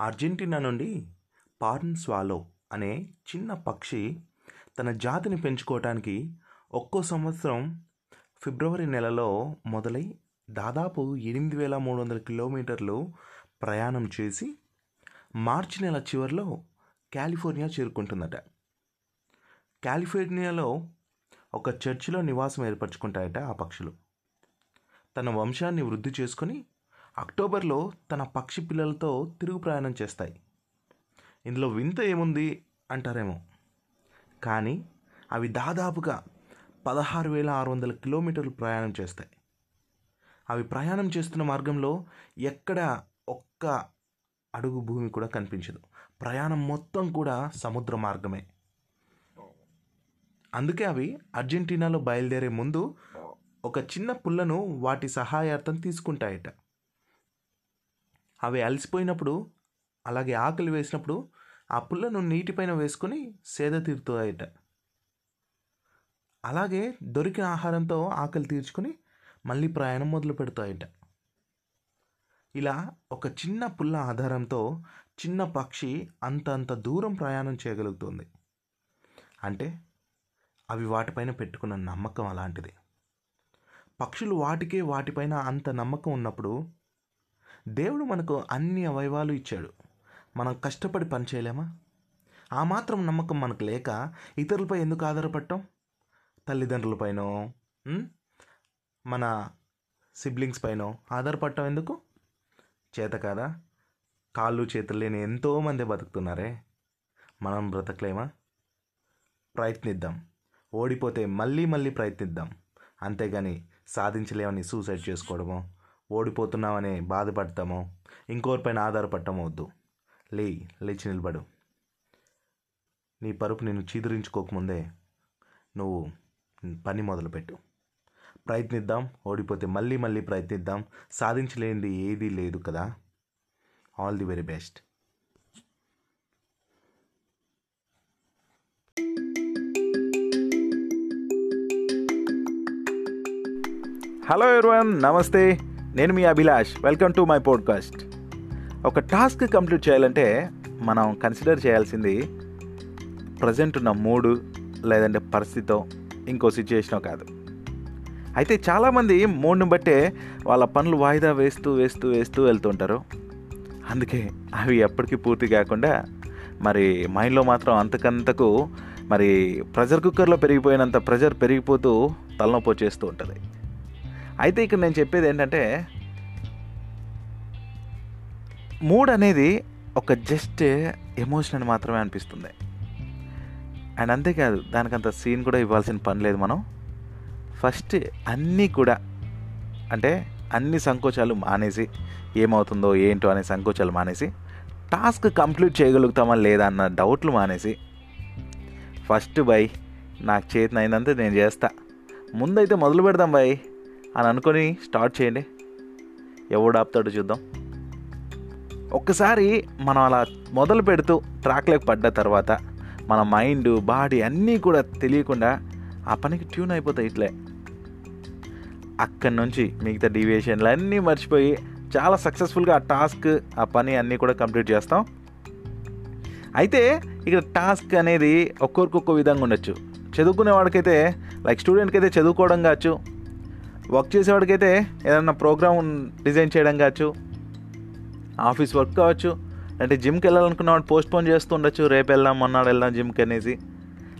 Argentina నుండి porn swallow అనే చిన్న పక్షి తన జాతిని పెంచుకోవటానికి ఒక్కో సంవత్సరం ఫిబ్రవరి నెలలో మొదలై దాదాపు ఎనిమిది వేల మూడు వందల కిలోమీటర్లు ప్రయాణం చేసి మార్చి నెల చివరిలో కాలిఫోర్నియా చేరుకుంటుందట. కాలిఫోర్నియాలో ఒక చర్చిలో నివాసం ఏర్పరచుకుంటాయట ఆ పక్షులు. తన వంశాన్ని వృద్ధి చేసుకొని అక్టోబర్లో తన పక్షి పిల్లలతో తిరుగు ప్రయాణం చేస్తాయి. ఇందులో వింత ఏముంది అంటారేమో. కానీ అవి దాదాపుగా పదహారు వేల ఆరు వందల కిలోమీటర్లు ప్రయాణం చేస్తాయి. అవి ప్రయాణం చేస్తున్న మార్గంలో ఎక్కడ ఒక్క అడుగు భూమి కూడా కనిపించదు. ప్రయాణం మొత్తం కూడా సముద్ర మార్గమే. అందుకే అవి అర్జెంటీనాలో బయలుదేరే ముందు ఒక చిన్న పుల్లను వాటి సహాయార్థం తీసుకుంటాయట. అవి అలసిపోయినప్పుడు అలాగే ఆకలి వేసినప్పుడు ఆ పుల్లను నీటిపైన వేసుకొని సేద తీరుతాయట. అలాగే దొరికిన ఆహారంతో ఆకలి తీర్చుకొని మళ్ళీ ప్రయాణం మొదలు పెడతాయట. ఇలా ఒక చిన్న పుల్ల ఆధారంతో చిన్న పక్షి అంత అంత దూరం ప్రయాణం చేయగలుగుతుంది. అంటే అవి వాటిపైన పెట్టుకున్న నమ్మకం అలాంటిది. పక్షులు వాటికే వాటిపైన అంత నమ్మకం ఉన్నప్పుడు దేవుడు మనకు అన్ని అవయవాలు ఇచ్చాడు. మనం కష్టపడి పని చేయలేమా? ఆ మాత్రం నమ్మకం మనకు లేక ఇతరులపై ఎందుకు ఆధారపడటం? తల్లిదండ్రులపైనో మన సిబ్లింగ్స్ పైనో ఆధారపడటం ఎందుకు? చేత కాదా? కాళ్ళు చేతులు లేని ఎంతోమంది బతుకుతున్నారే. మనం బ్రతకలేమా? ప్రయత్నిద్దాం. ఓడిపోతే మళ్ళీ మళ్ళీ ప్రయత్నిద్దాం. అంతేగాని సాధించలేమని సూసైడ్ చేసుకోవడమో ఓడిపోతున్నామని బాధపడతామో ఇంకోరిపైన ఆధారపడటమో వద్దు. లే లేచి నిలబడు. నీ పరుపు నేను చీదరించుకోకముందే నువ్వు పని మొదలుపెట్టు. ప్రయత్నిద్దాం ఓడిపోతే మళ్ళీ మళ్ళీ ప్రయత్నిద్దాం. సాధించలేనిది ఏదీ లేదు కదా. All the very best hello everyone నమస్తే. నేను మీ Abhilash. Welcome to my podcast ఒక టాస్క్ కంప్లీట్ చేయాలంటే మనం కన్సిడర్ చేయాల్సింది ప్రజెంట్ ఉన్న మూడు లేదంటే పరిస్థితో ఇంకో సిచ్యుయేషనో కాదు. అయితే చాలామంది మూడుని బట్టే వాళ్ళ పనులు వాయిదా వేస్తూ వేస్తూ వేస్తూ వెళ్తుంటారు. అందుకే అవి ఎప్పటికీ పూర్తి కాకుండా మరి మైండ్లో మాత్రం అంతకంతకు మరి ప్రెషర్ కుక్కర్లో పెరిగిపోయినంత ప్రెషర్ పెరిగిపోతూ తలనొప్పి వచ్చేస్తూ ఉంటుంది. అయితే ఇక్కడ నేను చెప్పేది ఏంటంటే మూడ్ అనేది ఒక జస్ట్ ఎమోషన్ అని మాత్రమే అనిపిస్తుంది. అండ్ అంతేకాదు దానికంత సీన్ కూడా ఇవ్వాల్సిన పని లేదు మనం. ఫస్ట్ అన్నీ కూడా అంటే అన్ని సంకోచాలు మానేసి ఏమవుతుందో ఏంటో అనే సంకోచాలు మానేసి టాస్క్ కంప్లీట్ చేయగలుగుతామా లేదా అన్న డౌట్లు మానేసి ఫస్ట్ బై నాకు చేతనైనంత నేను చేస్తా. ముందైతే మొదలు పెడదాం బాయ్ అని అనుకొని స్టార్ట్ చేయండి. ఎవడు ఆపుతాడో చూద్దాం. ఒక్కసారి మనం అలా మొదలు పెడుతూ ట్రాక్లోకి పడ్డ తర్వాత మన మైండ్ బాడీ అన్నీ కూడా తెలియకుండా ఆ పనికి ట్యూన్ అయిపోతాయి ఇట్లే. అక్కడి నుంచి మిగతా డీవియేషన్లు అన్నీ మర్చిపోయి చాలా సక్సెస్ఫుల్గా ఆ టాస్క్ ఆ పని అన్నీ కూడా కంప్లీట్ చేస్తాం. అయితే ఇక్కడ టాస్క్ అనేది ఒక్కొక్కరికి విధంగా ఉండొచ్చు. చదువుకునే వాడికైతే లైక్ స్టూడెంట్కి అయితే చదువుకోవడం కావచ్చు వర్క్ చేసేవాడికైతే ఏదైనా ప్రోగ్రామ్ డిజైన్ చేయడం కావచ్చు ఆఫీస్ వర్క్ కావచ్చు అంటే జిమ్కి వెళ్ళాలనుకున్న వాడు పోస్ట్ పోన్ చేస్తూ ఉండొచ్చు రేపు వెళ్దాం మొన్నాడు వెళ్దాం జిమ్కి అనేసి.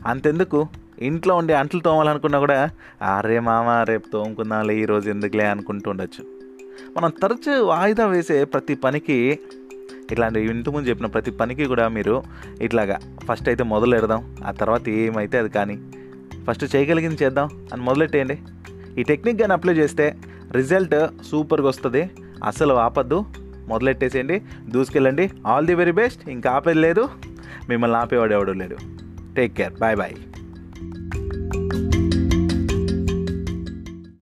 అంతెందుకు? ఇంట్లో ఉండే అంట్లు తోమాలనుకున్నా కూడా అరే మామ రేపు తోముకుందాంలే ఈరోజు ఎందుకులే అనుకుంటూ ఉండొచ్చు. మనం తరచు వాయిదా వేసే ప్రతి పనికి ఇట్లాంటి ఇంతకుముందు చెప్పిన ప్రతి పనికి కూడా మీరు ఇట్లాగా ఫస్ట్ అయితే మొదలు పెడదాం ఆ తర్వాత ఏమైతే అది కానీ ఫస్ట్ చేయగలిగింది చేద్దాం అని మొదలెట్టేయండి. ఈ టెక్నిక్ కానీ అప్లై చేస్తే రిజల్ట్ సూపర్గా వస్తుంది. అసలు ఆపద్దు. మొదలెట్టేసేయండి. దూసుకెళ్ళండి. ఆల్ ది వెరీ బెస్ట్ ఇంకా ఆపేది లేదు. మిమ్మల్ని ఆపేవాడు ఎవడు లేడు. Take care bye bye